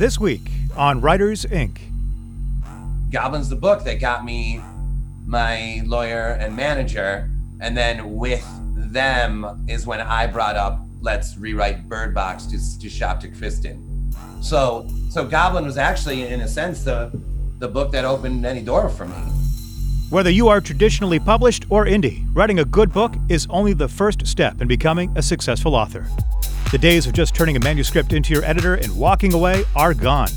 This week on Writers Inc. Goblin's the book that got me my lawyer and manager. And then with them is when I brought up let's rewrite Bird Box to, to shop to Kristen. So so Goblin was actually in a sense the the book that opened any door for me. Whether you are traditionally published or indie, writing a good book is only the first step in becoming a successful author. The days of just turning a manuscript into your editor and walking away are gone.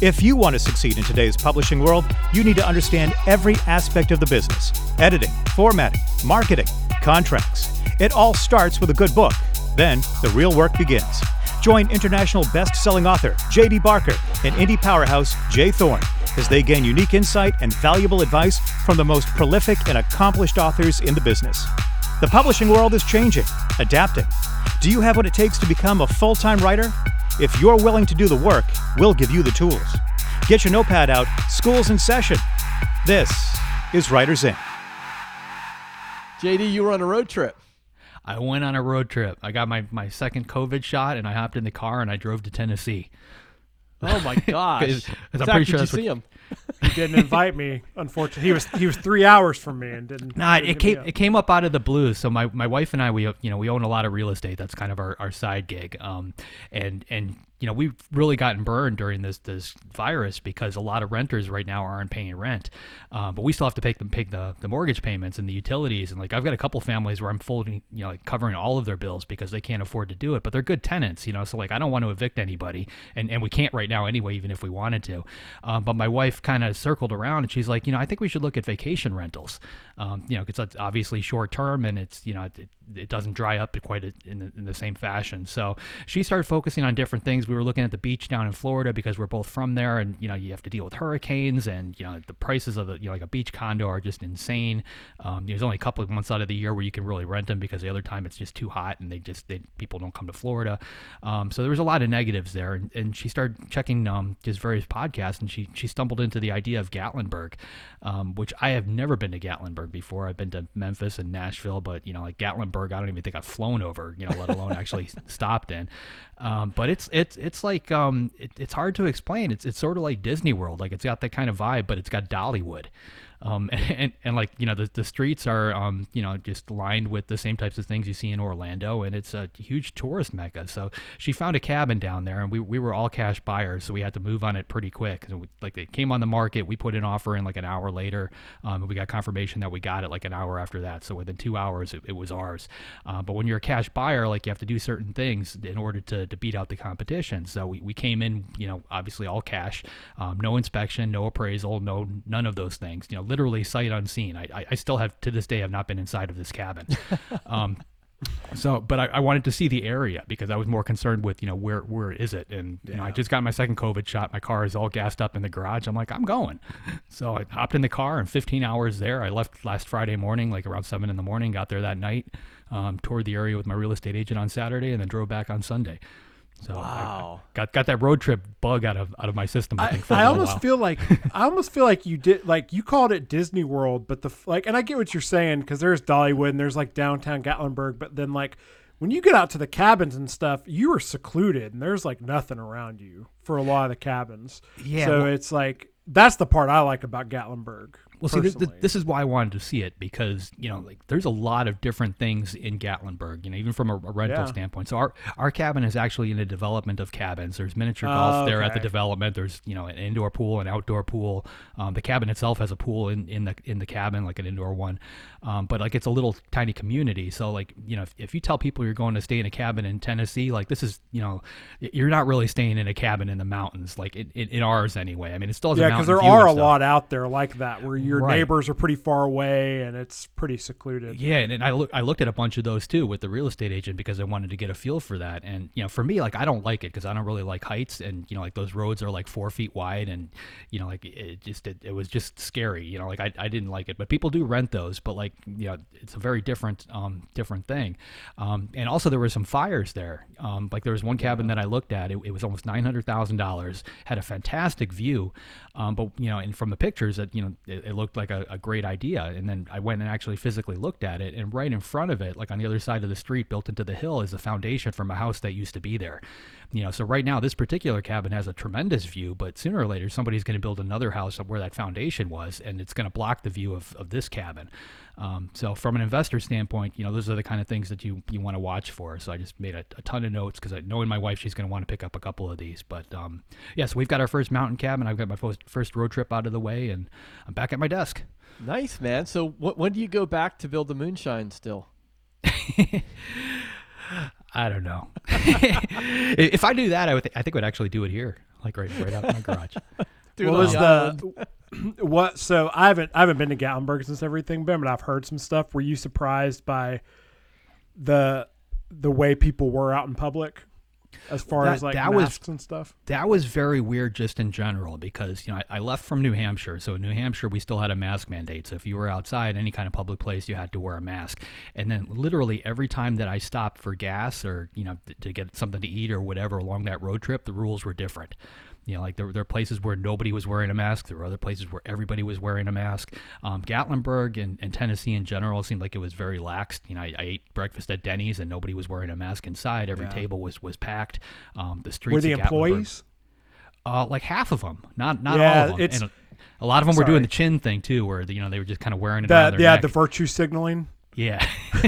If you want to succeed in today's publishing world, you need to understand every aspect of the business editing, formatting, marketing, contracts. It all starts with a good book. Then the real work begins. Join international best selling author J.D. Barker and indie powerhouse J. Thorn as they gain unique insight and valuable advice from the most prolific and accomplished authors in the business. The publishing world is changing, adapting. Do you have what it takes to become a full time writer? If you're willing to do the work, we'll give you the tools. Get your notepad out, school's in session. This is Writers Inc. JD, you were on a road trip. I went on a road trip. I got my, my second COVID shot and I hopped in the car and I drove to Tennessee. Oh my gosh! 'Cause I'm Zach, pretty did sure you see him? He didn't invite me. Unfortunately, he was he was three hours from me and didn't. Nah, didn't it came up. it came up out of the blue. So my, my wife and I we you know we own a lot of real estate. That's kind of our, our side gig. Um, and and you know we've really gotten burned during this this virus because a lot of renters right now aren't paying rent. Um, but we still have to pay them pay the, the mortgage payments and the utilities. And like I've got a couple families where I'm folding you know like covering all of their bills because they can't afford to do it. But they're good tenants, you know. So like I don't want to evict anybody, and and we can't right now anyway, even if we wanted to. Um, but my wife kind of circled around and she's like, you know, I think we should look at vacation rentals. Um, you know, because it's obviously short term and it's you know it, it doesn't dry up quite in the, in the same fashion. So she started focusing on different things. We were looking at the beach down in Florida because we're both from there, and you know you have to deal with hurricanes and you know the prices of the you know like a beach condo are just insane. Um, there's only a couple of months out of the year where you can really rent them because the other time it's just too hot and they just they, people don't come to Florida. Um, so there was a lot of negatives there, and, and she started checking um, just various podcasts, and she she stumbled into the idea of Gatlinburg, um, which I have never been to Gatlinburg before. I've been to Memphis and Nashville, but you know like Gatlinburg, I don't even think I've flown over, you know, let alone actually stopped in. Um, but it's it's it's like um, it, it's hard to explain. It's it's sort of like Disney World, like it's got that kind of vibe, but it's got Dollywood. Um, and, and like you know the, the streets are um, you know just lined with the same types of things you see in Orlando and it's a huge tourist mecca. So she found a cabin down there and we, we were all cash buyers so we had to move on it pretty quick. And we, like it came on the market we put an offer in like an hour later um, and we got confirmation that we got it like an hour after that. So within two hours it, it was ours. Uh, but when you're a cash buyer like you have to do certain things in order to, to beat out the competition. So we, we came in you know obviously all cash um, no inspection no appraisal no none of those things. You know literally sight unseen. I, I, I still have to this day have not been inside of this cabin. Um, so but I, I wanted to see the area because I was more concerned with you know where where is it? And you know I just got my second COVID shot. My car is all gassed up in the garage. I'm like I'm going. So I hopped in the car and 15 hours there I left last Friday morning like around seven in the morning got there that night um, toured the area with my real estate agent on Saturday and then drove back on Sunday so I- I Wow. got got that road trip bug out of out of my system I I, think for a I little almost feel like I almost feel like you did like you called it Disney World, but the like, and I get what you're saying because there's Dollywood and there's like downtown Gatlinburg, but then like when you get out to the cabins and stuff, you are secluded and there's like nothing around you for a lot of the cabins. Yeah, so well- it's like that's the part I like about Gatlinburg. Well, see, this, personally. this is why I wanted to see it because you know, like, there's a lot of different things in Gatlinburg. You know, even from a, a rental Yeah. standpoint. So our our cabin is actually in a development of cabins. There's miniature golf Oh, there at the development. There's you know an indoor pool, an outdoor pool. Um, the cabin itself has a pool in, in the in the cabin, like an indoor one. Um, but like it's a little tiny community. So like you know, if, if you tell people you're going to stay in a cabin in Tennessee, like this is you know, you're not really staying in a cabin in the mountains, like in, in, in ours anyway. I mean, it still has a yeah, because there are a lot out there like that where your Right. neighbors are pretty far away and it's pretty secluded. Yeah, and, and I look I looked at a bunch of those too with the real estate agent because I wanted to get a feel for that. And you know, for me, like I don't like it because I don't really like heights, and you know, like those roads are like four feet wide, and you know, like it just it, it was just scary. You know, like I, I didn't like it. But people do rent those, but like you know, it's a very different um different thing. Um, and also there were some fires there. Um, like there was one cabin that I looked at. It, it was almost nine hundred thousand dollars. Had a fantastic view, um, but you know, and from the pictures, that you know, it, it looked like a, a great idea. And then I went and actually physically looked at it, and right in front of it, like on the other side of the street, built into the hill, is the foundation from a house that used to be there. You know, so right now this particular cabin has a tremendous view, but sooner or later somebody's going to build another house up where that foundation was, and it's going to block the view of, of this cabin. Um, so from an investor standpoint, you know, those are the kind of things that you, you want to watch for. So I just made a, a ton of notes because I knowing my wife, she's going to want to pick up a couple of these. But um, yeah, so we've got our first mountain cabin. I've got my first, first road trip out of the way, and I'm back at my desk. Nice, man. So wh- when do you go back to build the moonshine still? I don't know. if I do that, I would. Th- I think I would actually do it here, like right right out in my garage. Do what was the what? So I haven't I haven't been to Gatlinburg since everything been, but I've heard some stuff. Were you surprised by the the way people were out in public, as far That- as like that was- masks and stuff? that was very weird just in general because you know I, I left from New Hampshire, so in New Hampshire we still had a mask mandate. So if you were outside any kind of public place, you had to wear a mask. And then literally every time that I stopped for gas or you know th- to get something to eat or whatever along that road trip, the rules were different. You know, like there, there are places where nobody was wearing a mask. There were other places where everybody was wearing a mask. Um, Gatlinburg and, and Tennessee in general seemed like it was very lax. You know, I, I ate breakfast at Denny's and nobody was wearing a mask inside. Every table was was packed. Um, the streets Were the employees? uh, like half of them, not not Yeah, all of them. it's- and a, a lot of them were doing the chin thing too, where the, you know they were just kind of wearing it The their yeah, neck. the virtue signaling. yeah.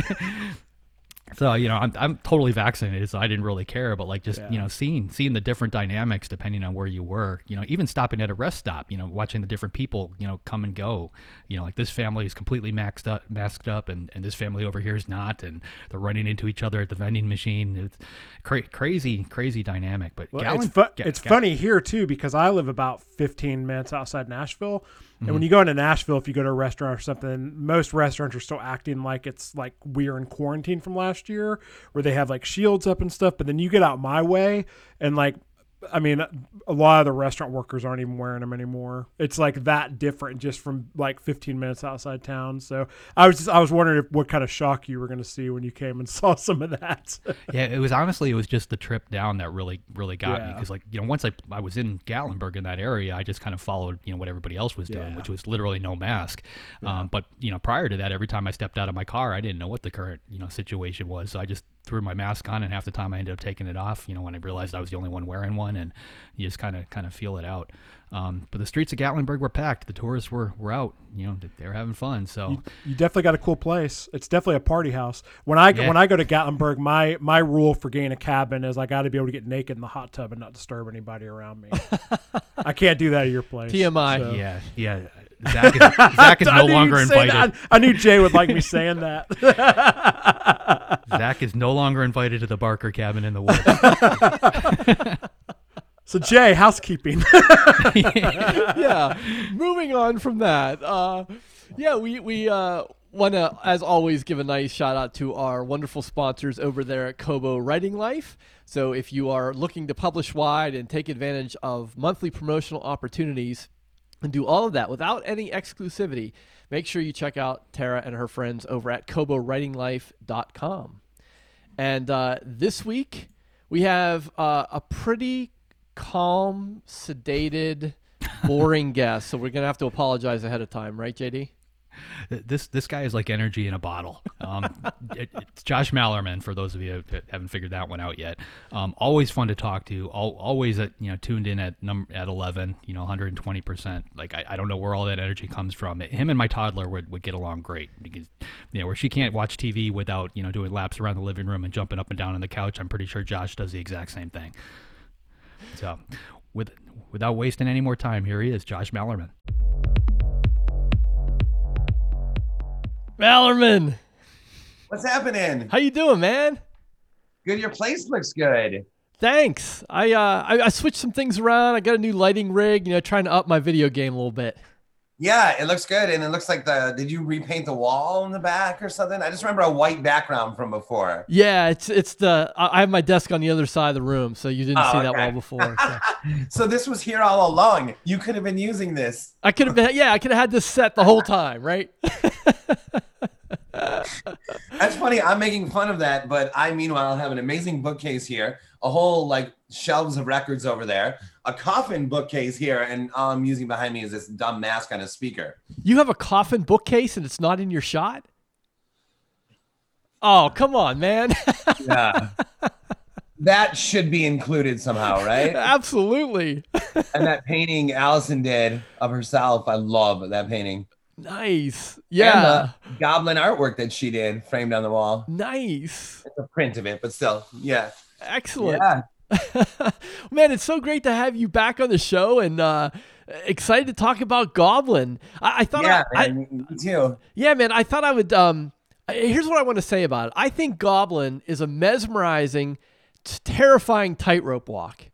so you know, I'm I'm totally vaccinated, so I didn't really care. But like just you know, seeing seeing the different dynamics depending on where you were, you know, even stopping at a rest stop, you know, watching the different people, you know, come and go. You know, like this family is completely maxed up, masked up, and and this family over here is not, and they're running into each other at the vending machine. It's cra- crazy, crazy dynamic. But Well, Gallon- it's fu- Ga- it's funny here too because I live about 15 minutes outside Nashville, and Mm-hmm. when you go into Nashville, if you go to a restaurant or something, most restaurants are still acting like it's like we're in quarantine from last year, where they have like shields up and stuff. But then you get out my way, and like, I mean, a lot of the restaurant workers aren't even wearing them anymore. It's like that different just from like 15 minutes outside town. So I was just, I was wondering if, what kind of shock you were going to see when you came and saw some of that. Yeah, it was honestly it was just the trip down that really really got me because like you know once I I was in Gatlinburg in that area I just kind of followed you know what everybody else was doing Yeah. which was literally no mask. Um, but you know prior to that every time I stepped out of my car I didn't know what the current you know situation was so I just threw my mask on and half the time I ended up taking it off you know when I realized I was the only one wearing one and you just kind of kind of feel it out. Um, but the streets of Gatlinburg were packed. The tourists were were out. You know they were having fun. So You definitely got a cool place. It's definitely a party house. When I Yeah. when I go to Gatlinburg, my my rule for getting a cabin is I got to be able to get naked in the hot tub and not disturb anybody around me. I can't do that at your place. TMI. so- yeah yeah. Zach is, Zach is no longer invited. that. I, I knew Jay would like me saying that. Zach is no longer invited to the Barker cabin in the woods. so Jay, housekeeping. yeah. Moving on from that. Uh, yeah, we we uh, want to, as always, give a nice shout out to our wonderful sponsors over there at Kobo Writing Life. So if you are looking to publish wide and take advantage of monthly promotional opportunities and do all of that without any exclusivity, make sure you check out Tara and her friends over at KoboWritingLife.com. And uh, this week, we have uh, a pretty calm, sedated, boring guest. So we're going to have to apologize ahead of time, right, JD? This this guy is like energy in a bottle. Um, it, it's Josh Malerman for those of you that haven't figured that one out yet. Um, always fun to talk to. Al always at you know tuned in at number at eleven. You know, 120 percent. Like I, I don't know where all that energy comes from. Him and my toddler would, would get along great because you know where she can't watch TV without you know doing laps around the living room and jumping up and down on the couch. I'm pretty sure Josh does the exact same thing. So, with without wasting any more time, here he is, Josh Malerman. Malerman, What's happening? how you doing, man? Good. Your place looks good. Thanks. I, uh, I I switched some things around. I got a new lighting rig. You know, trying to up my video game a little bit. Yeah, it looks good, and it looks like the. Did you repaint the wall in the back or something? I just remember a white background from before. Yeah, it's it's the I have my desk on the other side of the room, so you didn't Oh, see that wall before. so. So this was here all along. You could have been using this. I could have been yeah, I could have had this set the whole time, right? That's funny. I'm making fun of that, but I meanwhile have an amazing bookcase here, a whole like shelves of records over there, a coffin bookcase here, and all I'm using behind me is this dumb mask on a speaker. You have a coffin bookcase and it's not in your shot? Oh, come on, man. Yeah. that should be included somehow, right? Absolutely. and that painting Allison did of herself, I love that painting. Nice. And Yeah. the goblin artwork that she did framed on the wall. Nice. It's a print of it, but still, yeah. Excellent. Yeah. Man, it's so great to have you back on the show and uh, excited to talk about Goblin. I, I thought, Yeah, I, I, man, me too. yeah, man, I thought I would. Um, here's what I want to say about it. I think Goblin is a mesmerizing, terrifying tightrope walk.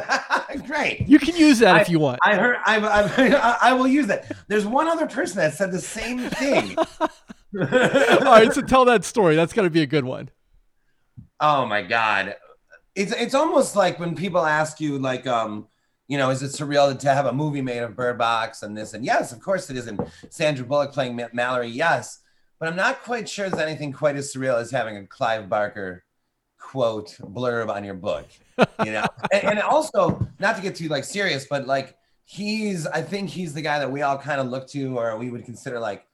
Great. You can use that if you want. I heard. I, I, I will use that. There's one other person that said the same thing. All right, so tell that story. That's got to be a good one. Oh my god, it's it's almost like when people ask you like, um, you know, is it surreal to have a movie made of Bird Box and this and yes, of course it is. And Sandra Bullock playing Mallory, yes, but I'm not quite sure there's anything quite as surreal as having a Clive Barker quote blurb on your book. You know, and, and also not to get too like serious, but like he's, I think he's the guy that we all kind of look to, or we would consider like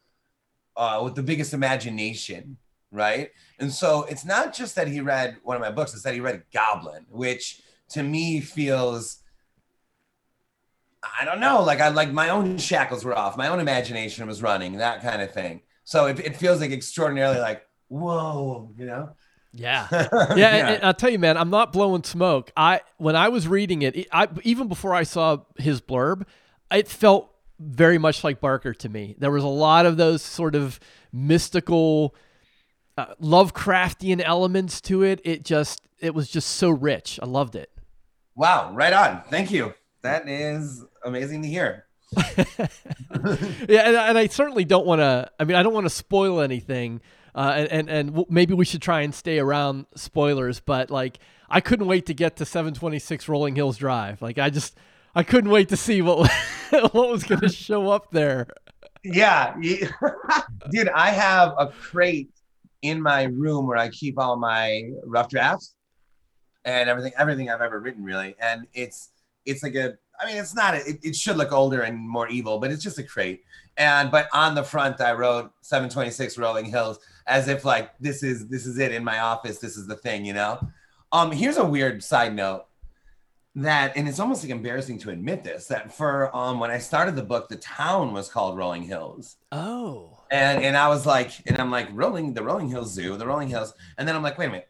uh, with the biggest imagination, right? And so it's not just that he read one of my books, it's that he read Goblin, which to me feels I don't know, like I like my own shackles were off, my own imagination was running, that kind of thing. So it, it feels like extraordinarily like, whoa, you know? Yeah. Yeah, and- and I'll tell you, man, I'm not blowing smoke. I when I was reading it, it- I even before I saw his blurb, it felt very much like Barker to me. There was a lot of those sort of mystical, uh, Lovecraftian elements to it. It just, it was just so rich. I loved it. Wow, right on. Thank you. That is amazing to hear. yeah, and, and I certainly don't want to. I mean, I don't want to spoil anything, uh, and and and maybe we should try and stay around spoilers. But like, I couldn't wait to get to 726 Rolling Hills Drive. Like, I just, I couldn't wait to see what what was going to show up there. Yeah, dude, I have a crate in my room where I keep all my rough drafts and everything, everything I've ever written, really. And it's it's like a, I mean, it's not, a, it, it should look older and more evil, but it's just a crate. And but on the front, I wrote 726 Rolling Hills as if like this is this is it in my office. This is the thing, you know. Um, here's a weird side note that and it's almost like embarrassing to admit this that for um when I started the book, the town was called Rolling Hills. Oh, And and I was like, and I'm like, Rolling the Rolling Hills Zoo, the Rolling Hills. And then I'm like, wait a minute.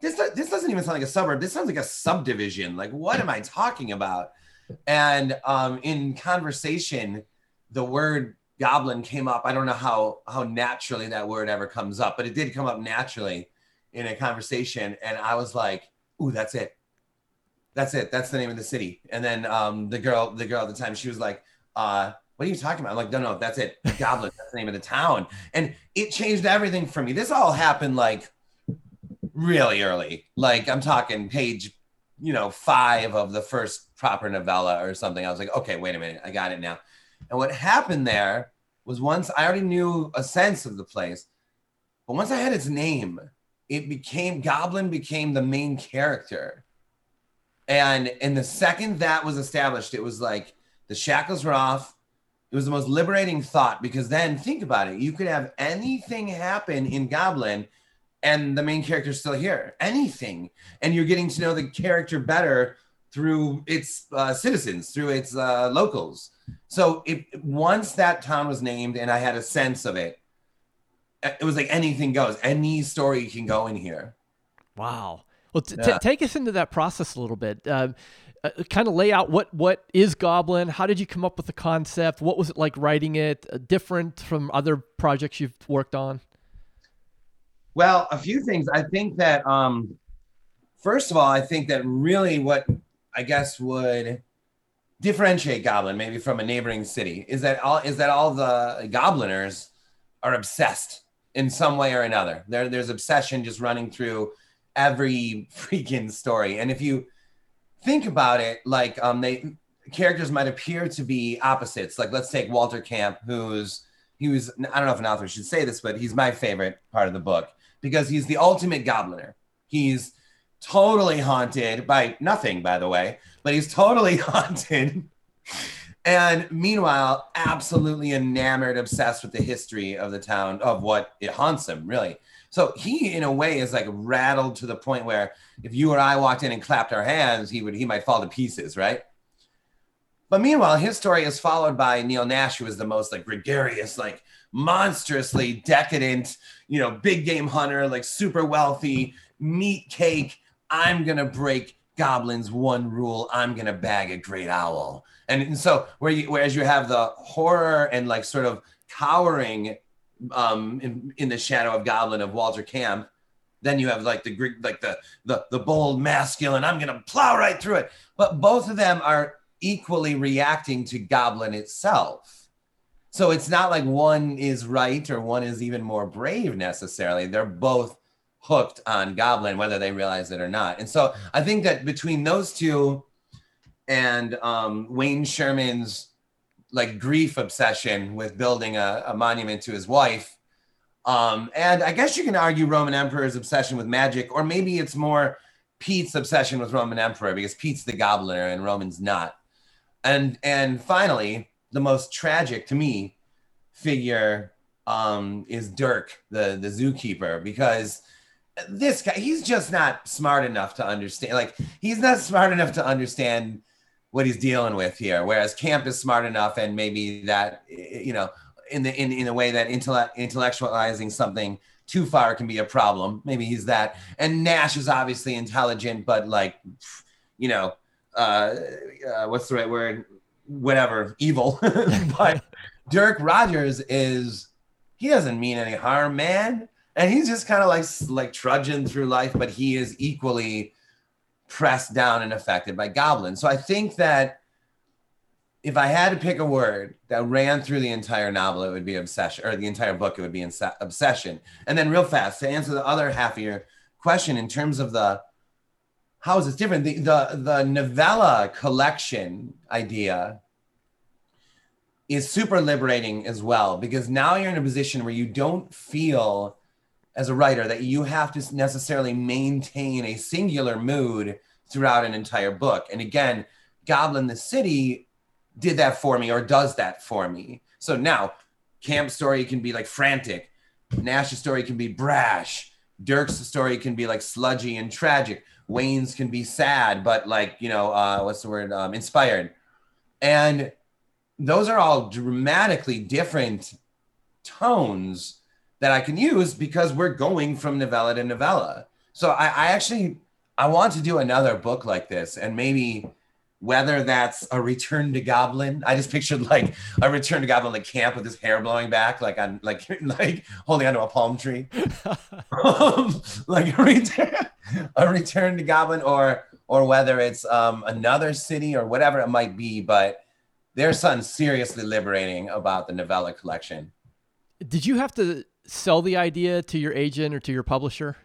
This this doesn't even sound like a suburb. This sounds like a subdivision. Like, what am I talking about? And um in conversation, the word goblin came up. I don't know how how naturally that word ever comes up, but it did come up naturally in a conversation. And I was like, ooh, that's it. That's it. That's the name of the city. And then um the girl, the girl at the time, she was like, uh, what are you talking about? I'm like, no, no, that's it. Goblin, that's the name of the town. And it changed everything for me. This all happened like really early. Like I'm talking page, you know, five of the first proper novella or something. I was like, okay, wait a minute, I got it now. And what happened there was once I already knew a sense of the place, but once I had its name, it became Goblin became the main character. And in the second that was established, it was like the shackles were off. It was the most liberating thought because then think about it. You could have anything happen in Goblin and the main character's still here. Anything. And you're getting to know the character better through its uh, citizens, through its uh, locals. So it, once that town was named and I had a sense of it, it was like anything goes. Any story can go in here. wow. Well, t- Yeah. t- take us into that process a little bit. Uh, uh, kind of lay out what what is Goblin. How did you come up with the concept? What was it like writing it? Uh, different from other projects you've worked on? Well, a few things. I think that um first of all, I think that really what I guess would differentiate Goblin maybe from a neighboring city is that all is that all the gobliners are obsessed in some way or another. There, there's obsession just running through every freaking story. And if you think about it, like um they characters might appear to be opposites. Like let's take Walter Camp, who's he was I don't know if an author should say this, but he's my favorite part of the book because he's the ultimate gobliner. He's totally haunted by nothing, by the way, but he's totally haunted. And meanwhile, absolutely enamored, obsessed with the history of the town, of what it haunts him, really. So he, in a way, is like rattled to the point where if you or I walked in and clapped our hands, he would he might fall to pieces, right? But meanwhile, his story is followed by Neil Nash, who is the most like gregarious, like monstrously decadent, you know, big game hunter, like super wealthy, meat cake. I'm gonna break goblins one rule. I'm gonna bag a great owl. And, and so where you, whereas you have the horror and like sort of cowering um, in, in the shadow of Goblin of Walter Camp, then you have like the greek like the the the bold masculine. I'm gonna plow right through it. But both of them are equally reacting to Goblin itself. So it's not like one is right or one is even more brave necessarily. They're both hooked on Goblin, whether they realize it or not. And so I think that between those two and um, Wayne Sherman's like grief obsession with building a, a monument to his wife, um, and I guess you can argue Roman Emperor's obsession with magic, or maybe it's more Pete's obsession with Roman Emperor because Pete's the Gobliner and Roman's not. And and finally, the most tragic to me figure um, is Dirk, the the zookeeper, because this guy he's just not smart enough to understand. Like he's not smart enough to understand what he's dealing with here. Whereas Camp is smart enough, and maybe that you know in the in in a way that intellect intellectualizing something too far can be a problem. Maybe he's that. And Nash is obviously intelligent, but like you know uh, uh, what's the right word? Whatever, evil. but Dirk Rogers is he doesn't mean any harm, man, and he's just kind of like like trudging through life, but he is equally pressed down and affected by goblins. So I think that if I had to pick a word that ran through the entire novel, it would be obsession, or the entire book, it would be obsession. And then, real fast, to answer the other half of your question in terms of the how is this different? The the the novella collection idea is super liberating as well because now you're in a position where you don't feel as a writer that you have to necessarily maintain a singular mood throughout an entire book. And again, Goblin the City did that for me or does that for me. So now Camp's story can be like frantic, Nash's story can be brash, Dirk's story can be like sludgy and tragic. Wayne's can be sad, but like, you know, uh, what's the word? Um, inspired. And those are all dramatically different tones that I can use because we're going from novella to novella. So I, I actually I want to do another book like this, and maybe whether that's a return to Goblin. I just pictured like a return to Goblin like camp with his hair blowing back, like on like like holding onto a palm tree, um, like a return, a return to Goblin, or or whether it's um, another city or whatever it might be. But there's something seriously liberating about the novella collection. Did you have to sell the idea to your agent or to your publisher?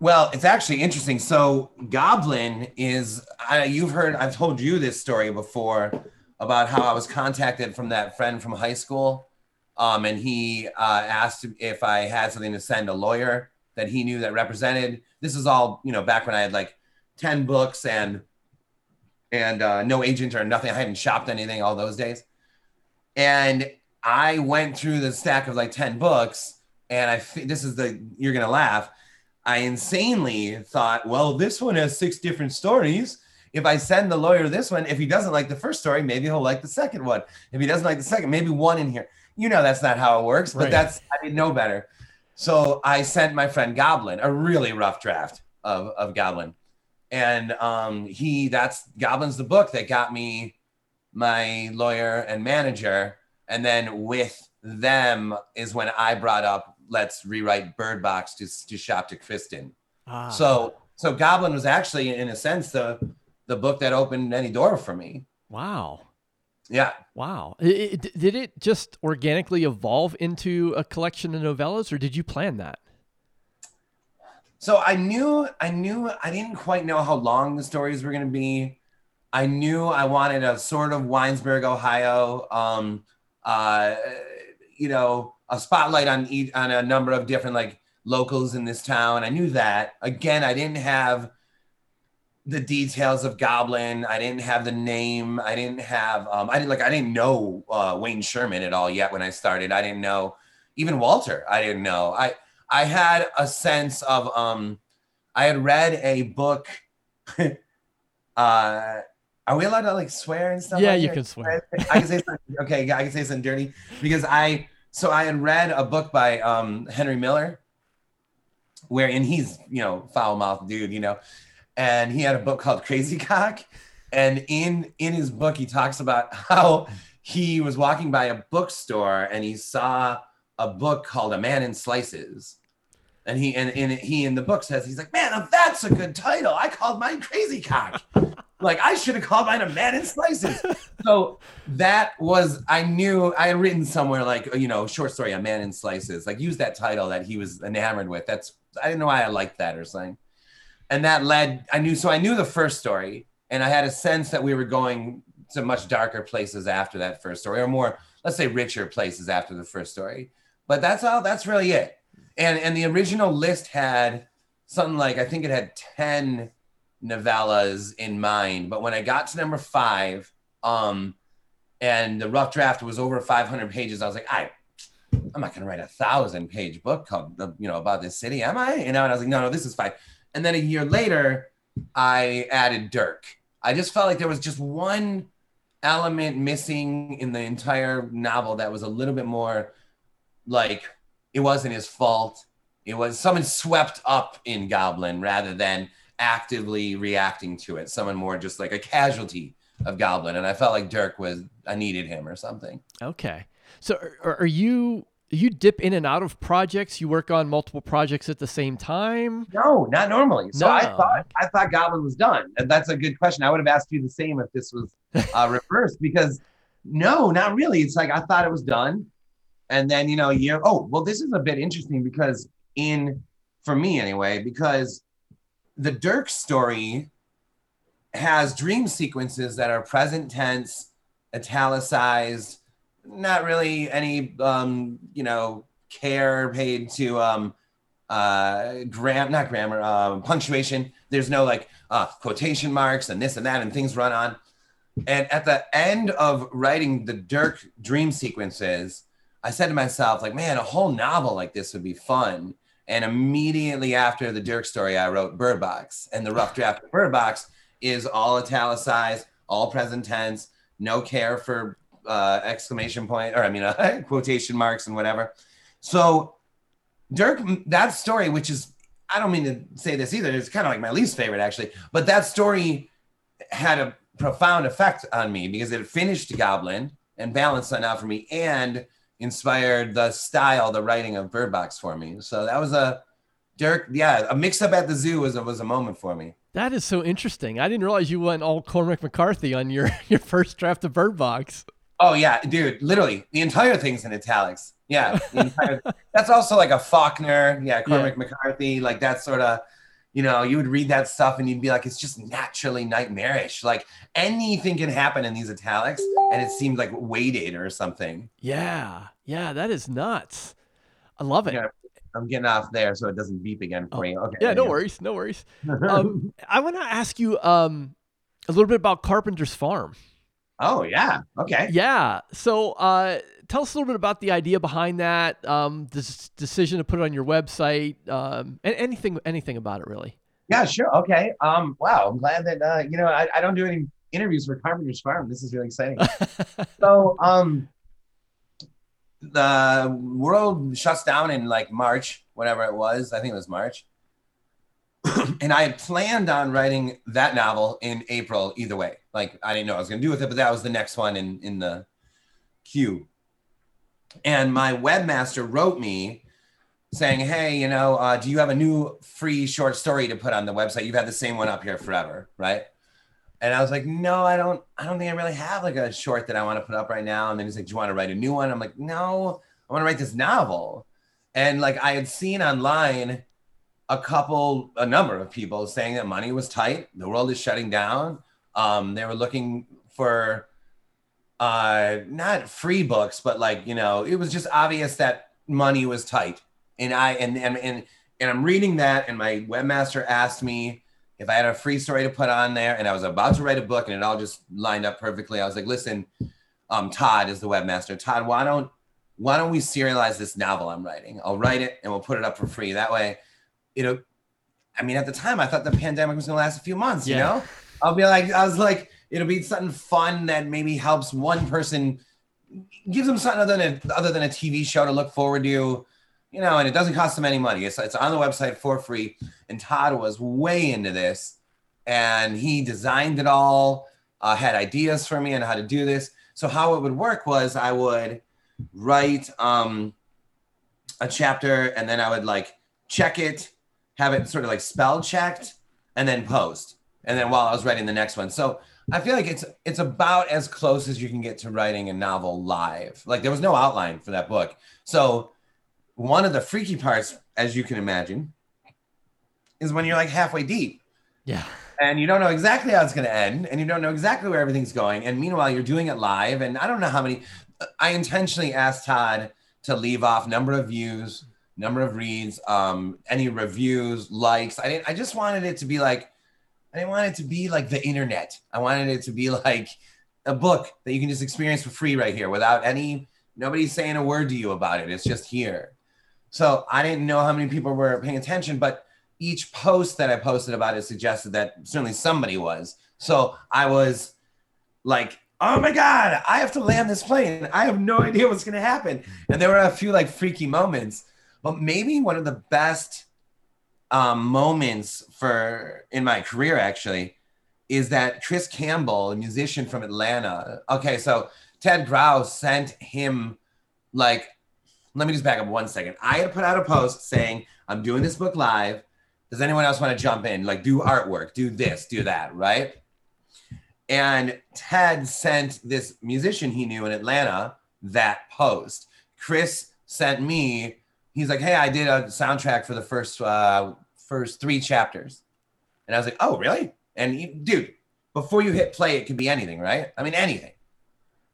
Well, it's actually interesting. So, Goblin is, I, you've heard, I've told you this story before about how I was contacted from that friend from high school. Um, and he uh, asked if I had something to send a lawyer that he knew that represented. This is all, you know, back when I had like 10 books and and uh, no agent or nothing. I hadn't shopped anything all those days. And I went through the stack of like 10 books and I, this is the, you're going to laugh. I insanely thought, well, this one has six different stories. If I send the lawyer this one, if he doesn't like the first story, maybe he'll like the second one. If he doesn't like the second, maybe one in here. You know, that's not how it works, but right. that's, I didn't know better. So I sent my friend Goblin a really rough draft of, of Goblin. And um, he, that's Goblin's the book that got me my lawyer and manager and then with them is when I brought up let's rewrite Bird Box to to shop to Kristen. Ah. So so Goblin was actually in a sense the the book that opened any door for me. Wow. Yeah. Wow. It, it, did it just organically evolve into a collection of novellas, or did you plan that? So I knew, I knew, I didn't quite know how long the stories were going to be. I knew I wanted a sort of Winesburg, Ohio, um, uh, you know, a spotlight on on a number of different like locals in this town. I knew that. Again, I didn't have the details of Goblin. I didn't have the name. I didn't have. Um, I didn't like. I didn't know uh, Wayne Sherman at all yet when I started. I didn't know. even Walter, I didn't know. I I had a sense of um, I had read a book. uh, are we allowed to like swear and stuff? Yeah, like you that? can swear. I can say something. Okay, I can say something dirty because I. So I had read a book by um, Henry Miller, wherein he's you know foul mouthed dude, you know, and he had a book called Crazy Cock, and in in his book he talks about how he was walking by a bookstore and he saw a book called A Man in Slices. And he and, and he in the book says he's like, man, that's a good title. I called mine Crazy Cock. Like I should have called mine A Man in Slices. so that was I knew I had written somewhere like you know short story A Man in Slices. Like use that title that he was enamored with. That's I didn't know why I liked that or something. And that led I knew so I knew the first story and I had a sense that we were going to much darker places after that first story or more let's say richer places after the first story but that's all that's really it and and the original list had something like i think it had 10 novellas in mind but when i got to number five um and the rough draft was over 500 pages i was like i i'm not going to write a thousand page book called you know about this city am i? You know and i was like no no this is fine. And then a year later i added dirk. I just felt like there was just one element missing in the entire novel that was a little bit more like it wasn't his fault. It was someone swept up in Goblin rather than actively reacting to it. Someone more just like a casualty of Goblin. And I felt like Dirk was, I needed him or something. Okay. So are, are you you dip in and out of projects? You work on multiple projects at the same time? No, not normally. So I thought I thought Goblin was done. And that's a good question. I would have asked you the same if this was uh, reversed because no, not really. It's like I thought it was done. And then, you know, year, oh, well, this is a bit interesting because in for me anyway, because the Dirk story has dream sequences that are present tense, italicized, not really any um, you know, care paid to um uh gram not grammar uh punctuation. There's no like uh quotation marks and this and that and things run on. And at the end of writing the dirk dream sequences i said to myself like man a whole novel like this would be fun and immediately after the dirk story i wrote bird box. And the rough draft of bird box is all italicized all present tense no care for uh exclamation point or i mean uh, quotation marks and whatever. So Dirk, that story, which is, I don't mean to say this either, it's kind of like my least favorite actually, but that story had a profound effect on me because it finished Goblin and balanced that out for me. And inspired the style, the writing of Bird Box for me. So that was a Dirk, yeah, a mix up at the zoo was a, was a moment for me. That is so interesting. I didn't realize you went all Cormac McCarthy on your, your first draft of Bird Box. Oh yeah, dude, literally the entire thing's in italics. Yeah, the entire, that's also like a Faulkner. Yeah, Cormac McCarthy, like that sort of. You know, you would read that stuff and you'd be like, it's just naturally nightmarish. Like anything can happen in these italics, and it seemed like weighted or something. Yeah. Yeah, that is nuts. I love it. Yeah, I'm getting off there so it doesn't beep again for Oh, you. Okay. Yeah, no go. worries. No worries. Um, I want to ask you um, a little bit about Carpenter's Farm. oh yeah. Okay. Yeah. So uh, tell us a little bit about the idea behind that, um, this decision to put it on your website, um, and anything, anything about it really. Yeah, sure. Okay. Um. Wow. I'm glad that uh, you know I, I don't do any interviews for Carpenter's Farm. This is really exciting. so um, the world shuts down in like March, whatever it was. I think it was March. and I had planned on writing that novel in April either way. Like I didn't know what I was gonna do with it, but that was the next one in in the queue. And my webmaster wrote me saying, "Hey, you know, uh, do you have a new free short story to put on the website? You've had the same one up here forever, right?" And I was like, "No, I don't. I don't think I really have like a short that I want to put up right now." And then he's like, "Do you want to write a new one?" I'm like, "No, I want to write this novel." And like I had seen online a couple, a number of people saying that money was tight, the world is shutting down. Um, they were looking for uh not free books but like you know it was just obvious that money was tight and i and and and, and i'm reading that and my webmaster asked me if i had a free story to put on there and i was about to write a book and it all just lined up perfectly i was like listen um todd is the webmaster todd why don't why don't we serialize this novel I'm writing? I'll write it and we'll put it up for free. That way, you know, I mean, at the time I thought the pandemic was gonna last a few months, you know? I'll be like, I was like, it'll be something fun that maybe helps one person, gives them something other than a, other than a TV show to look forward to, you know, and it doesn't cost them any money. It's it's on the website for free. And Todd was way into this, and he designed it all, uh, had ideas for me on how to do this. So how it would work was I would write um, a chapter, and then I would like check it, have it sort of like spell checked, and then post. And then while I was writing the next one, so I feel like it's it's about as close as you can get to writing a novel live. Like there was no outline for that book, so one of the freaky parts, as you can imagine, is when you're like halfway deep Yeah. and you don't know exactly how it's going to end and you don't know exactly where everything's going and meanwhile you're doing it live and i don't know how many i intentionally asked todd to leave off number of views number of reads um any reviews likes i didn't i just wanted it to be like i didn't want it to be like the internet i wanted it to be like a book that you can just experience for free right here without any nobody's saying a word to you about it it's just here so i didn't know how many people were paying attention but each post that I posted about it suggested that certainly somebody was. So I was like, oh my God, I have to land this plane. I have no idea what's going to happen. And there were a few like freaky moments, but maybe one of the best um, moments for in my career actually is that Chris Campbell, a musician from Atlanta. Okay, so Ted Grau sent him like, let me just back up one second. I had put out a post saying, I'm doing this book live. Does anyone else want to jump in? Like, do artwork, do this, do that, right? And Ted sent this musician he knew in Atlanta that post. Chris sent me, he's like, hey, I did a soundtrack for the first uh, first three chapters. And I was like, oh, really? And dude, before you hit play, it could be anything, right? I mean, anything.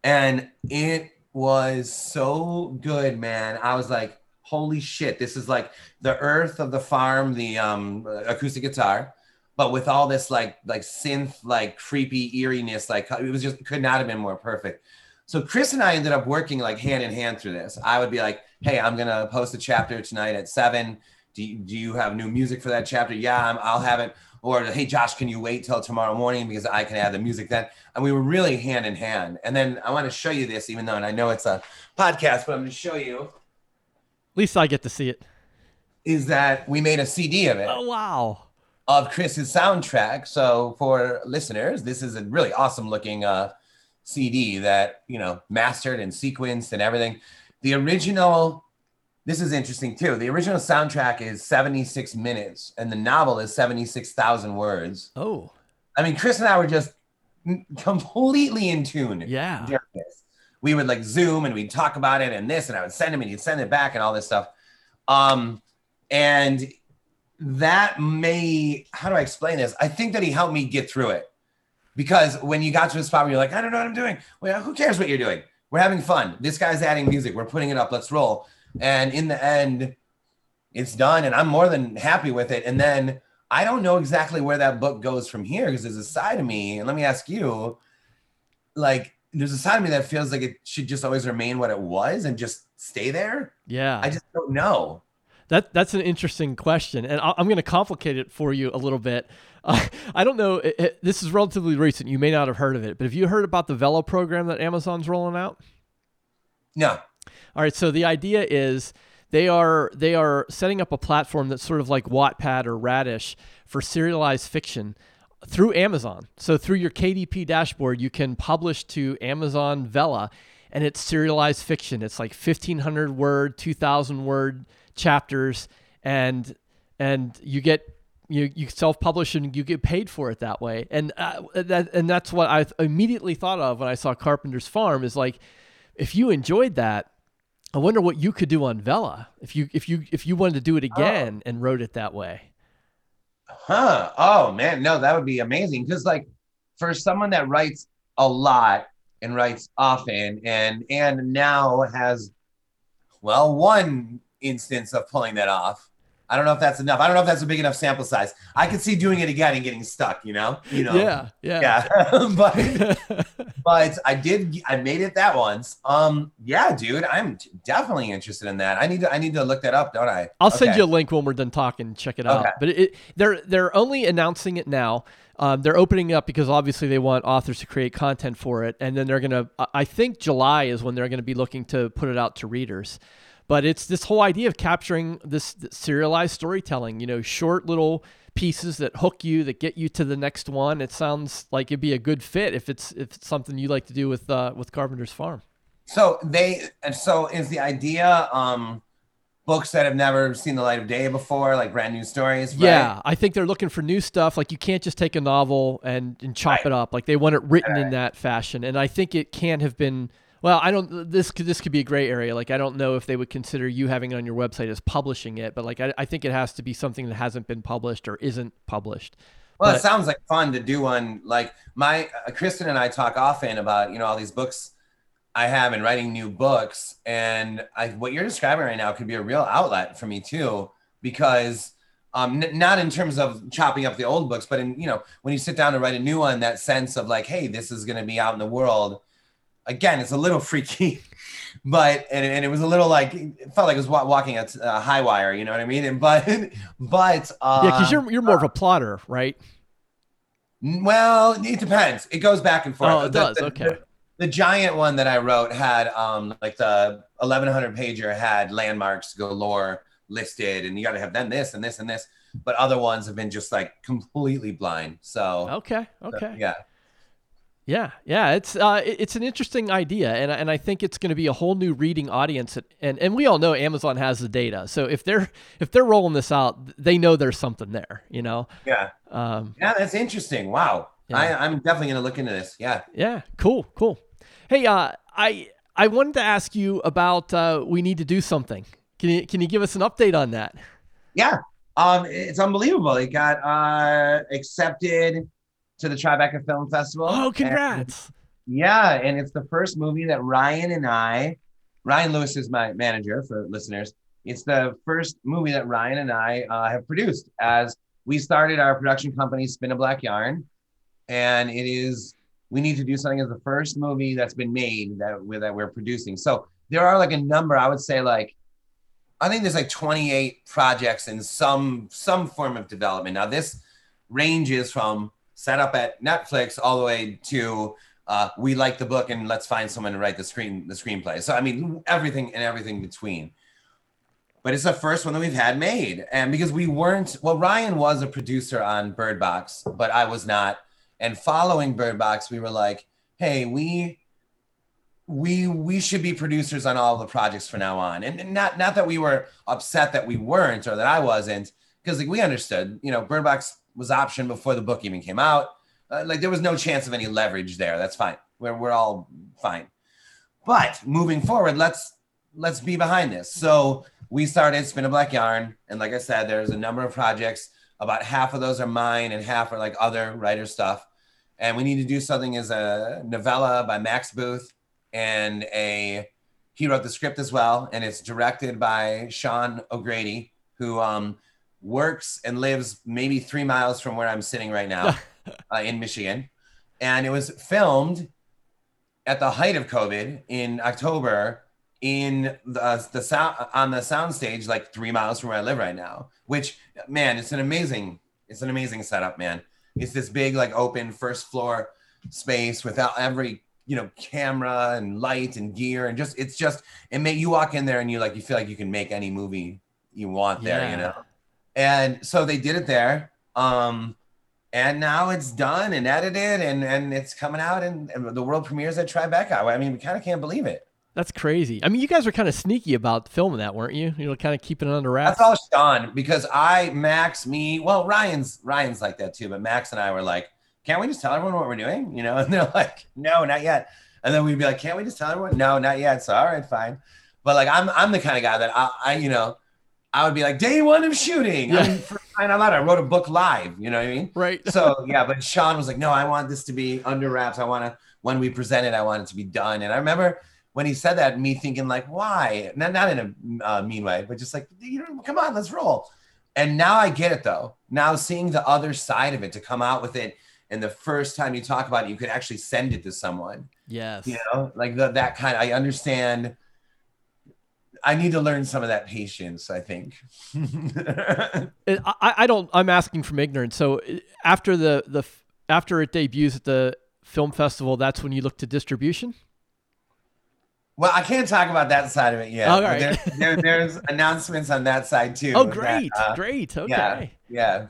And it was so good, man. I was like, holy shit, this is like the earth of the farm, the um, acoustic guitar, but with all this like like synth, like creepy eeriness, like it was just could not have been more perfect. So Chris and I ended up working like hand in hand through this. I would be like, hey, I'm gonna post a chapter tonight at seven. Do you, do you have new music for that chapter? Yeah, I'm, I'll have it. Or hey, Josh, can you wait till tomorrow morning because I can add the music then? And we were really hand in hand. And then I want to show you this, even though and I know it's a podcast, but I'm going to show you At least I get to see it. is that we made a CD of it Oh wow. of Chris's soundtrack. So for listeners, this is a really awesome looking uh, CD that you know mastered and sequenced and everything. The original, this is interesting too. The original soundtrack is 76 minutes, and the novel is 76,000 words. Oh. I mean, Chris and I were just completely in tune. Yeah. We would like Zoom and we'd talk about it and this, and I would send him and he'd send it back and all this stuff. Um, and that may, how do I explain this? I think that he helped me get through it because when you got to a spot where you're like, I don't know what I'm doing. Well, who cares what you're doing? We're having fun. This guy's adding music. We're putting it up. Let's roll. And in the end, it's done, and I'm more than happy with it. And then I don't know exactly where that book goes from here because there's a side of me, and let me ask you, like, there's a side of me that feels like it should just always remain what it was and just stay there. Yeah. I just don't know. That that's an interesting question, and I- I'm going to complicate it for you a little bit. Uh, I don't know. It, it- this is relatively recent. You may not have heard of it, but have you heard about the Vella program that Amazon's rolling out? No. All right. So the idea is they are they are setting up a platform that's sort of like Wattpad or Radish for serialized fiction through Amazon. So through your KDP dashboard, you can publish to Amazon Vella, and it's serialized fiction. It's like 1,500 word, 2,000 word chapters, and and you get you you self publish and you get paid for it that way. And uh, that and that's what I immediately thought of when I saw Carpenter's Farm is like, if you enjoyed that. I wonder what you could do on Vella if you if you if you wanted to do it again and wrote it that way. Huh. Oh man, no, that would be amazing. Because like for someone that writes a lot and writes often and and now has well one instance of pulling that off I don't know if that's enough. I don't know if that's a big enough sample size. I could see doing it again and getting stuck, you know? You know. Yeah, yeah. Yeah. but but I did I made it that once. Um yeah, dude, I'm definitely interested in that. I need to I need to look that up, don't I? I'll send you a link when we're done talking. Check it out. Okay. But it, they're they're only announcing it now. Um, they're opening it up because obviously they want authors to create content for it, and then they're gonna. I- I think July is when they're gonna be looking to put it out to readers. But it's this whole idea of capturing this, serialized storytelling. You know, short little pieces that hook you, that get you to the next one. It sounds like it'd be a good fit if it's if it's something you like to do with uh, with Carpenter's Farm. So they so is the idea um books that have never seen the light of day before, like brand new stories, right? Yeah, I think they're looking for new stuff. Like you can't just take a novel and, and chop Right. it up. Like they want it written in that fashion. And I think it can have been. Well, I don't. This could this could be a gray area. Like I don't know if they would consider you having it on your website as publishing it, but like I, I think it has to be something that hasn't been published or isn't published. Well, But- it sounds like fun to do one. Like my uh, Kristen and I talk often about you know all these books I have and writing new books, and I, what you're describing right now could be a real outlet for me too, because um, n- not in terms of chopping up the old books, but in you know when you sit down to write a new one, that sense of like, hey, this is going to be out in the world. Again, it's a little freaky, but and, and it was a little like it felt like it was walking a, a high wire, you know what I mean? And but but uh, Yeah, because you're you're more of a plotter, right? well, it depends. It goes back and forth. Oh, it The- does. the- Okay. The, the giant one that I wrote had um like the 1100 pager had landmarks galore listed, and you got to have then this and this and this. But other ones have been just like completely blind. So Okay, okay. yeah, Yeah, yeah, it's uh, it's an interesting idea, and I- and I think it's going to be a whole new reading audience, and and we all know Amazon has the data, so if they're if they're rolling this out, they know there's something there, you know. yeah, Um, yeah. That's interesting. Wow. Yeah. I, I'm definitely gonna look into this. Yeah. yeah, cool, cool. Hey, uh, I I wanted to ask you about uh, we need to do something. Can you can you give us an update on that? Yeah. Um, it's unbelievable. It got uh accepted to the Tribeca Film Festival. Oh, and- congrats! Yeah, and it's the first movie that Ryan and I, Ryan Lewis is my manager for listeners. It's the first movie that Ryan and I uh, have produced as we started our production company, Spin a Black Yarn, and it is we need to do something as the first movie that's been made that we that we're producing. So there are like a number. I would say like I think there's like 28 projects in some some form of development. Now this ranges from set up at Netflix all the way to uh, we like the book and let's find someone to write the screen the screenplay. So I mean everything and everything between. But it's the first one that we've had made, and because we weren't well, Ryan was a producer on Bird Box, but I was not. And following Bird Box, we were like, hey, we we we should be producers on all the projects from now on and, not not that we were upset that we weren't or that i wasn't because like we understood you know bird box was optioned before the book even came out. Uh, like there was no chance of any leverage there. That's fine. We're, we're all fine. But moving forward let's let's be behind this. So we started spin a black yarn. And like i said there's a number of projects. About half of those are mine and half are like other writer stuff. And we need to do something as a novella by max booth and a he wrote the script as well. And it's directed by sean o'grady who um, works and lives maybe three miles from where i'm sitting right now uh, in michigan. And it was filmed at the height of covid in october in the, the sound on the soundstage, like three miles from where i live right now which man it's an amazing it's an amazing setup man. It's this big like open first floor space without every you know camera and light and gear and just it's just it may you walk in there and you like you feel like you can make any movie you want there Yeah. you know and so they did it there um and now it's done and edited and and it's coming out and, and the world premieres at tribeca i mean we kind of can't believe it That's crazy. I mean, you guys were kind of sneaky about filming that, weren't you? You know, kind of keeping it under wraps. That's all Sean because I, Max, me, well, Ryan's Ryan's like that too, but Max and I were like, can't we just tell everyone what we're doing? You know, and they're like, no, not yet. And then we'd be like, can't we just tell everyone? No, not yet. So all right, fine. But like, I'm I'm the kind of guy that I, I you know, I would be like, day one of shooting. Yeah. I mean, for crying out loud, I wrote a book live. You know what I mean? right. so yeah, but Sean was like, no, I want this to be under wraps. I want to when we present it, I want it to be done. And I remember when he said that, me thinking like, why? Not not in a uh, mean way, but just like, you know, come on, let's roll. And now I get it though. Now seeing the other side of it to come out with it and the first time you talk about it, you could actually send it to someone. Yes. You know, like the, that kind I understand. I need to learn some of that patience, I think. I, I don't. I'm asking from ignorance. So uh, after the the after it debuts at the film festival, that's when you look to distribution. well, I can't talk about that side of it yet. Oh, all there, there, there's announcements on that side too. Oh, that, great, uh, great. Okay. Yeah, yeah.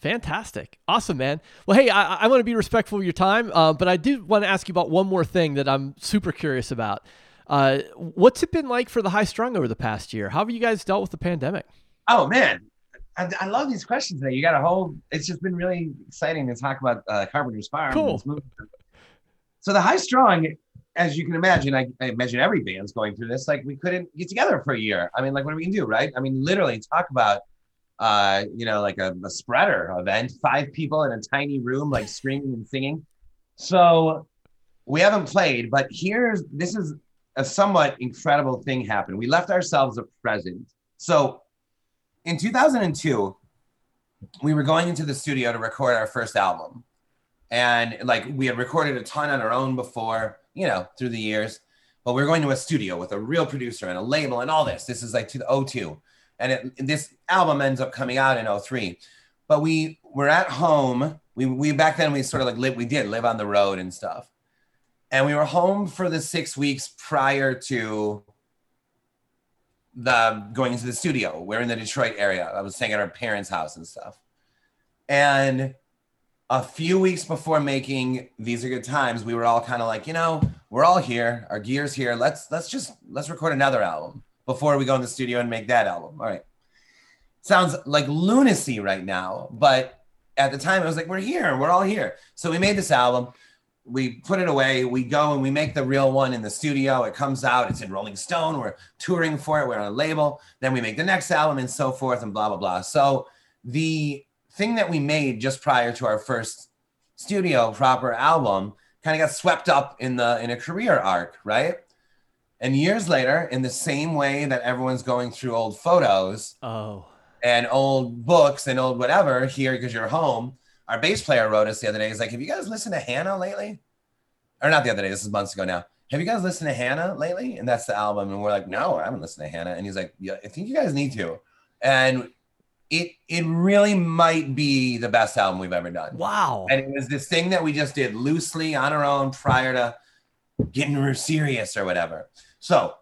Fantastic. Awesome, man. Well, hey, I, I want to be respectful of your time, uh, but I do want to ask you about one more thing that I'm super curious about. Uh, what's it been like for the high strung over the past year? How have you guys dealt with the pandemic? Oh man, I, I love these questions. Today. You got a whole. It's just been really exciting to talk about uh, Carpenter's Farm. Cool. So the high strung, as you can imagine, I, I imagine every band's going through this. Like we couldn't get together for a year. I mean, like what are we gonna do, right? I mean, literally talk about, uh, you know, like a, a spreader event, five people in a tiny room, like screaming and singing. So we haven't played, but here's this is a somewhat incredible thing happened. We left ourselves a present. So in 2002, we were going into the studio to record our first album. And like we had recorded a ton on our own before, you know, through the years. But we are going to a studio with a real producer and a label and all this. This is like 02. And it, this album ends up coming out in 03. But we were at home. We, we back then we sort of like live, we did live on the road and stuff. And we were home for the six weeks prior to the going into the studio. We're in the Detroit area. I was staying at our parents' house and stuff. And a few weeks before making These Are Good Times, we were all kind of like, you know, we're all here, our gear's here. Let's let's just let's record another album before we go in the studio and make that album. All right. Sounds like lunacy right now, but at the time it was like we're here, we're all here. So we made this album we put it away. We go and we make the real one in the studio. It comes out. It's in Rolling Stone. We're touring for it. We're on a label. Then we make the next album and so forth and blah blah blah. So the thing that we made just prior to our first studio proper album kind of got swept up in the in a career arc, right? And years later, in the same way that everyone's going through old photos, Oh, and old books and old whatever here because you're home. Our bass player wrote us the other day. He's like, "Have you guys listened to Hannah lately?" Or not the other day. This is months ago now. Have you guys listened to Hannah lately? And that's the album. And we're like, "No, I haven't listened to Hannah." And he's like, "Yeah, I think you guys need to." And it it really might be the best album we've ever done. wow. And it was this thing that we just did loosely on our own prior to getting real serious or whatever. So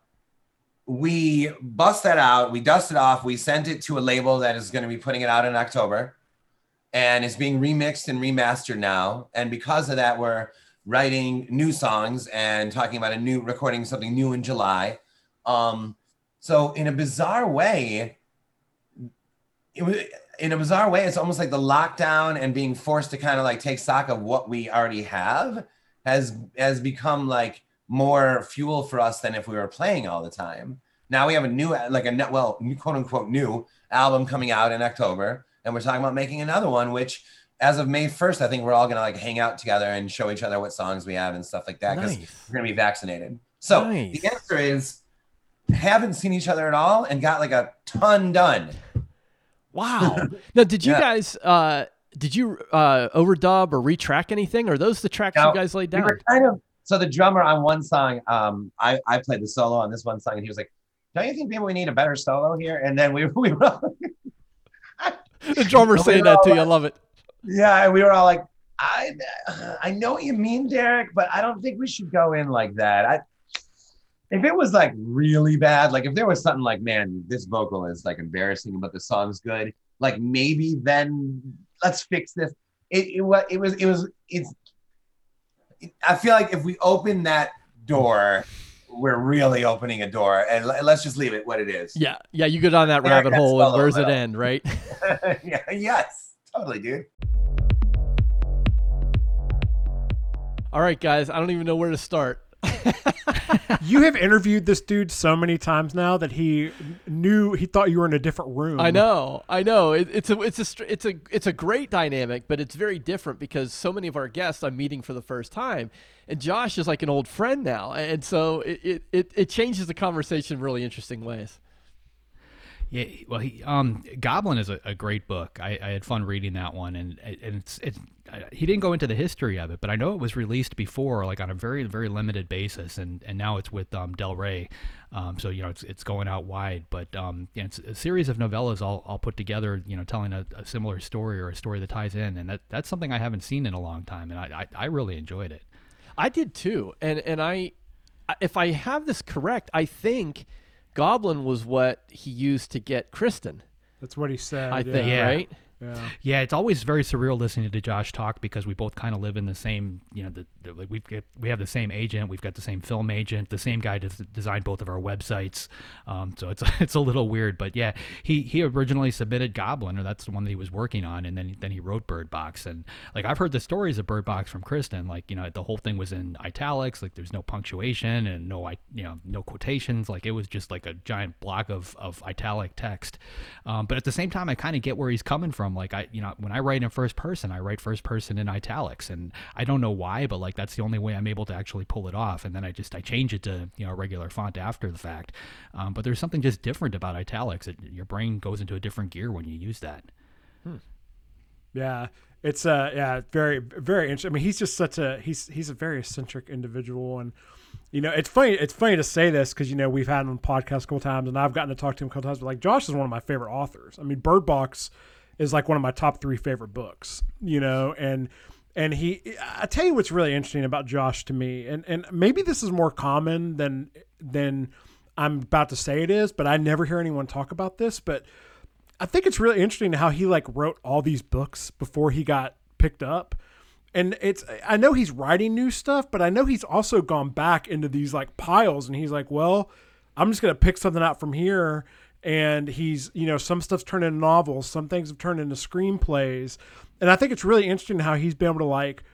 we bust that out, we dust it off, we sent it to a label that is going to be putting it out in October and it's being remixed and remastered now. And because of that, we're writing new songs and talking about a new recording something new in July. Um, so in a bizarre way, it was in a bizarre way, it's almost like the lockdown and being forced to kind of like take stock of what we already have has has become like more fuel for us than if we were playing all the time. Now we have a new like a net well new, quote unquote new album coming out in October, and we're talking about making another one, which as of May first, I think we're all gonna like hang out together and show each other what songs we have and stuff like that because Nice. we're gonna be vaccinated. So Nice. the answer is haven't seen each other at all and got like a ton done. Wow. now, did you Yeah. guys uh did you uh overdub or retrack anything? Or are those the tracks No, you guys laid We down? were kind of so the drummer on one song, um, I, I played the solo on this one song, and he was like, "Don't you think maybe we need a better solo here?" And then we we all, the drummer saying that to all you. I love it. yeah, and we were all like, "I I know what you mean, Derek, but I don't think we should go in like that." I if it was like really bad, like if there was something like, "Man, this vocal is like embarrassing, but the song's good," like maybe then let's fix this. It it it was it was it's. I feel like if we open that door, we're really opening a door, and let's just leave it what it is. Yeah, yeah. You go down that rabbit hole, and where's it end, right? yeah, yes, totally, dude. All right, guys. I don't even know where to start. You have interviewed this dude so many times now that he knew he thought you were in a different room. I know, I know. It, it's a, it's a, it's a, it's a great dynamic, but it's very different because so many of our guests I'm meeting for the first time, and Josh is like an old friend now, and so it, it, it, it changes the conversation in really interesting ways. Yeah, well, he, um, Goblin is a, a great book. I, I, had fun reading that one, and and it's it's he didn't go into the history of it, but I know it was released before, like on a very very limited basis, and and now it's with um, Del Rey, um, so you know it's it's going out wide. But um, yeah, it's a series of novellas all, all put together, you know, telling a, a similar story or a story that ties in, and that that's something I haven't seen in a long time, and I I, I really enjoyed it. I did too, and and I, if I have this correct, I think Goblin was what he used to get Kristen. That's what he said. I yeah. think, Yeah. right? Yeah. Yeah, it's always very surreal listening to Josh talk because we both kind of live in the same, you know, the, the like we've we have the same agent, we've got the same film agent, the same guy des- designed both of our websites. Um, so it's it's a little weird, but yeah, he he originally submitted Goblin, or that's the one that he was working on, and then then he wrote Bird Box, and like I've heard the stories of Bird Box from Kristen, like you know the whole thing was in italics, like there's no punctuation and no I you know no quotations, like it was just like a giant block of of italic text. Um, but at the same time, I kind of get where he's coming from, like I you know when I write in first person, I write first person in italics, and I don't know why, but like that's the only way I'm able to actually pull it off. And then I just I change it to you know regular font after the fact. Um, but there's something just different about italics. It, your brain goes into a different gear when you use that. Yeah, it's uh yeah very very interesting. I mean, he's just such a he's he's a very eccentric individual, and you know it's funny it's funny to say this because you know we've had him on podcast a couple times, and I've gotten to talk to him a couple times. But like Josh is one of my favorite authors. I mean, Bird Box is like one of my top three favorite books. You know, and and he I tell you what's really interesting about Josh to me, and and maybe this is more common than than I'm about to say it is, but I never hear anyone talk about this, but. I think it's really interesting how he like wrote all these books before he got picked up. And it's I know he's writing new stuff, but I know he's also gone back into these like piles and he's like, well, I'm just going to pick something out from here and he's, you know, some stuff's turned into novels, some things have turned into screenplays. And I think it's really interesting how he's been able to like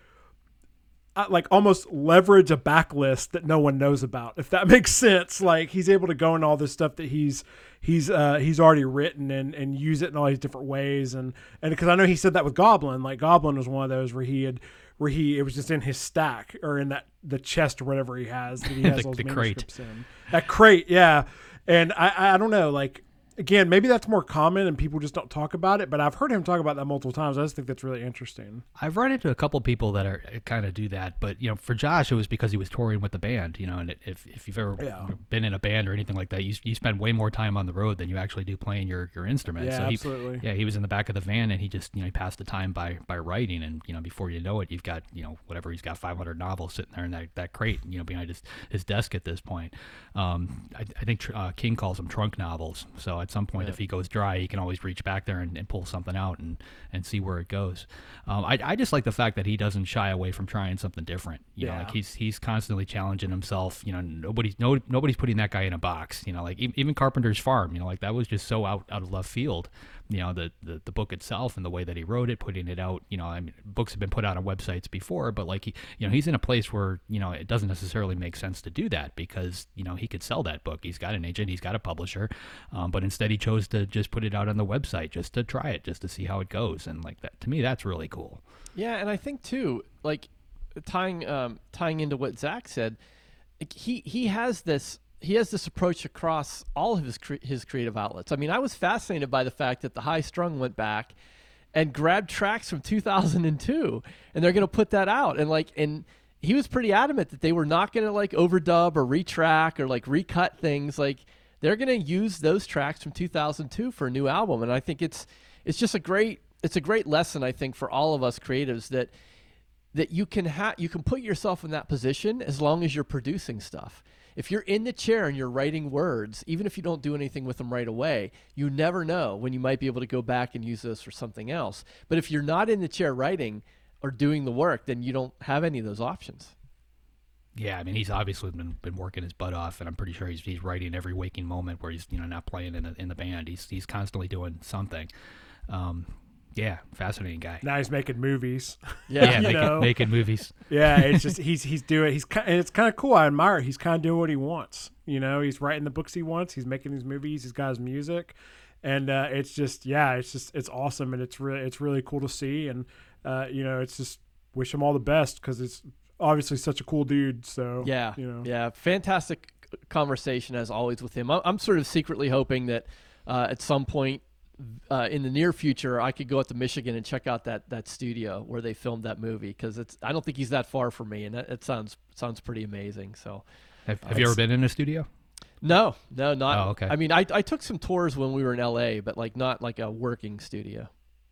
uh, like almost leverage a backlist that no one knows about if that makes sense. Like he's able to go in all this stuff that he's he's uh he's already written and and use it in all these different ways. And and because i know he said that with goblin. Like goblin was one of those where he had where he it was just in his stack or in that the chest or whatever he has that he has The- all the crate. manuscripts in. That crate yeah and i i don't know like again maybe that's more common and people just don't talk about it but i've heard him talk about that multiple times i just think that's really interesting I've run into a couple people that are kind of do that, but you know, for Josh, it was because he was touring with the band. You know, and if if you've ever Yeah. been in a band or anything like that, you you spend way more time on the road than you actually do playing your your instrument. Yeah, so he, absolutely. Yeah, he was in the back of the van and he just you know he passed the time by by writing, and you know before you know it, you've got you know whatever he's got 500 novels sitting there in that, that crate, you know, behind his his desk at this point. Um, I, I think uh, King calls them trunk novels. So at some point, if he goes dry, he can always reach back there and, and pull something out and and see where it goes. Um, I, I just like the fact that he doesn't shy away from trying something different. You know, like he's he's constantly challenging himself. You know, nobody's no nobody's putting that guy in a box. You know, like even Carpenter's Farm. You know, like that was just so out out of left field. You know, the, the the book itself and the way that he wrote it, putting it out. You know, I mean, books have been put out on websites before, but like he, you know, he's in a place where you know it doesn't necessarily make sense to do that because you know he could sell that book. He's got an agent, he's got a publisher, um, but instead he chose to just put it out on the website just to try it, just to see how it goes. And like that, to me, that's really cool. Yeah, and I think too, like tying um, tying into what Zach said, he he has this he has this approach across all of his cre- his creative outlets. I mean, I was fascinated by the fact that the High Strung went back and grabbed tracks from 2002, and they're going to put that out, and like and. He was pretty adamant that they were not going to like overdub or retrack or like recut things. Like they're going to use those tracks from 2002 for a new album, and I think it's it's just a great it's a great lesson I think for all of us creatives that that you can ha- you can put yourself in that position as long as you're producing stuff. If you're in the chair and you're writing words, even if you don't do anything with them right away, you never know when you might be able to go back and use those for something else. But if you're not in the chair writing or doing the work, then you don't have any of those options. Yeah, I mean, he's obviously been, been working his butt off, and I'm pretty sure he's, he's writing every waking moment where he's you know not playing in the in the band. He's he's constantly doing something. Um, yeah, fascinating guy. now he's making movies yeah, you making, making movies. yeah, it's just he's he's doing he's ki- and it's kind of cool. I admire. it. He's kind of doing what he wants. You know, he's writing the books he wants. He's making these movies. He's got his music, and uh, it's just yeah, it's just it's awesome, and it's really it's really cool to see. And uh, you know, it's just wish him all the best because it's obviously such a cool dude. So Yeah, you know, yeah, fantastic conversation as always with him. I- I'm sort of secretly hoping that uh, at some point uh, in the near future, I could go up to Michigan and check out that that studio where they filmed that movie because it's. I don't think he's that far from me, and that, it sounds sounds pretty amazing. So, Have, have you ever been in a studio? no, no, not. Oh, okay. I mean, I I took some tours when we were in L.A., but like not like a working studio.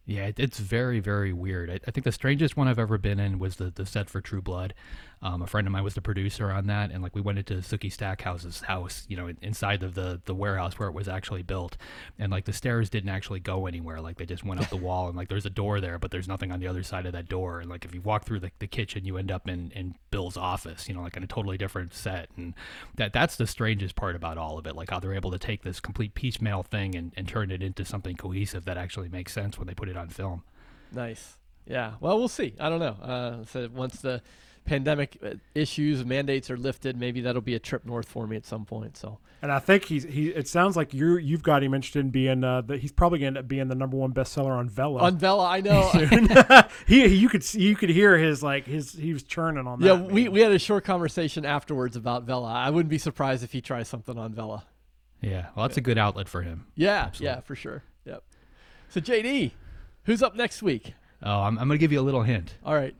Yeah, it, it's very, very weird. I, I think the strangest one I've ever been in was the, the set for True Blood. Um, a friend of mine was the producer on that, and like we went into Sookie Stackhouse's house, you know, inside of the the warehouse where it was actually built, and like the stairs didn't actually go anywhere. Like they just went up the wall, and like there's a door there, but there's nothing on the other side of that door. And like if you walk through the, the kitchen, you end up in in Bill's office, you know, like in a totally different set. And that that's the strangest part about all of it, like how they're able to take this complete piecemeal thing and, and turn it into something cohesive that actually makes sense when they put it on film. Nice. Yeah. Well, we'll see. I don't know. Uh, so once the pandemic uh, issues mandates are lifted, maybe that'll be a trip north for me at some point. So And I think he's he. It sounds like you you've got him interested in being uh, that he's probably going to end up being the number one bestseller on Vella. on Vella, I know. he you could see, you could hear his like his he was churning on that. yeah, we, we had a short conversation afterwards about Vella. I wouldn't be surprised if he tries something on Vella. Yeah, well, that's a good outlet for him. Yeah, Absolutely. yeah, for sure. Yep. So JD, who's up next week? Oh, I'm, I'm going to give you a little hint. All right.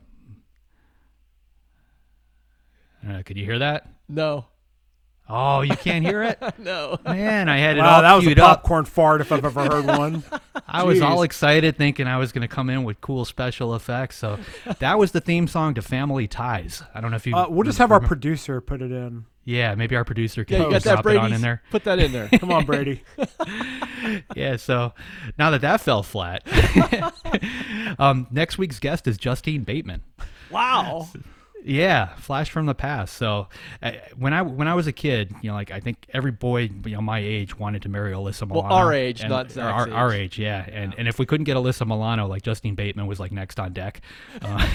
Uh, could you hear that? No. Oh, you can't hear it? No. Man, I had it wow, all that was a queued up. popcorn fart if I've ever heard one. I was all excited thinking I was going to come in with cool special effects. So that was the theme song to Family Ties. I don't know if you. Uh, we'll just have our producer put it in. Yeah, maybe our producer Yeah, can you got drop that Brady. it on in there. Put that in there. Come on, Brady. Yeah, so now that that fell flat, um, next week's guest is Justine Bateman. wow. Yeah, flash from the past. So uh, when I when I was a kid, you know, like I think every boy, you know, my age wanted to marry Alyssa Milano. Well, Milano. our age, and- not or Zach's our, our age. age. Yeah, and and if we couldn't get Alyssa Milano, like Justine Bateman was like next on deck. Uh,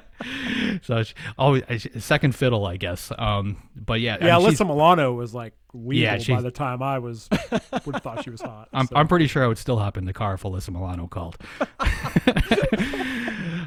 so she, always uh, second fiddle, I guess. Um, but yeah, Yeah, I mean, Alyssa Milano was like weevil Yeah, by the time I was would have thought she was hot. I'm, so. I'm pretty sure I would still hop in the car if Alyssa Milano called.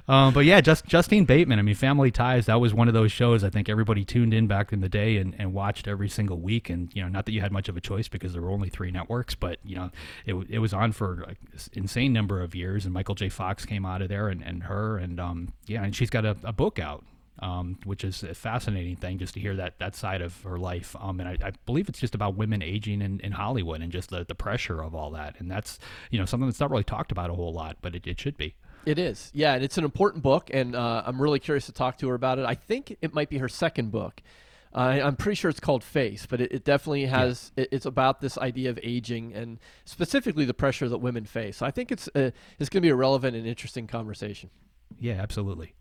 um, but yeah, just Justine Bateman. I mean, Family Ties. That was one of those shows I think everybody tuned in back in the day and, and watched every single week. And you know, not that you had much of a choice because there were only three networks, but you know, it it was on for like insane number of years. And Michael J. Fox came out of there, and, and her, and um, yeah, and she's got a, a book out. Um, which is a fascinating thing just to hear that that side of her life. Um, and I, I believe it's just about women aging in, in Hollywood and just the, the pressure of all that. And that's you know something that's not really talked about a whole lot, but it, it should be. It is. Yeah, and it's an important book, and uh, I'm really curious to talk to her about it. I think it might be her second book. Uh, I'm pretty sure it's called Face, but it, it definitely has. It, it's about this idea of aging and specifically the pressure that women face. So I think it's uh, it's going to be a relevant and interesting conversation. Yeah, absolutely.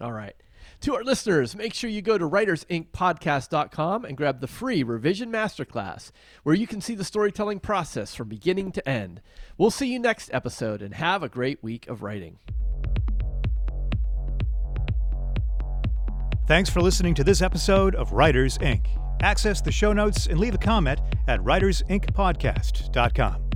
All right. To our listeners, make sure you go to writersincpodcast.com and grab the free revision masterclass where you can see the storytelling process from beginning to end. We'll see you next episode and have a great week of writing. Thanks for listening to this episode of Writers Inc. Access the show notes and leave a comment at writersincpodcast.com.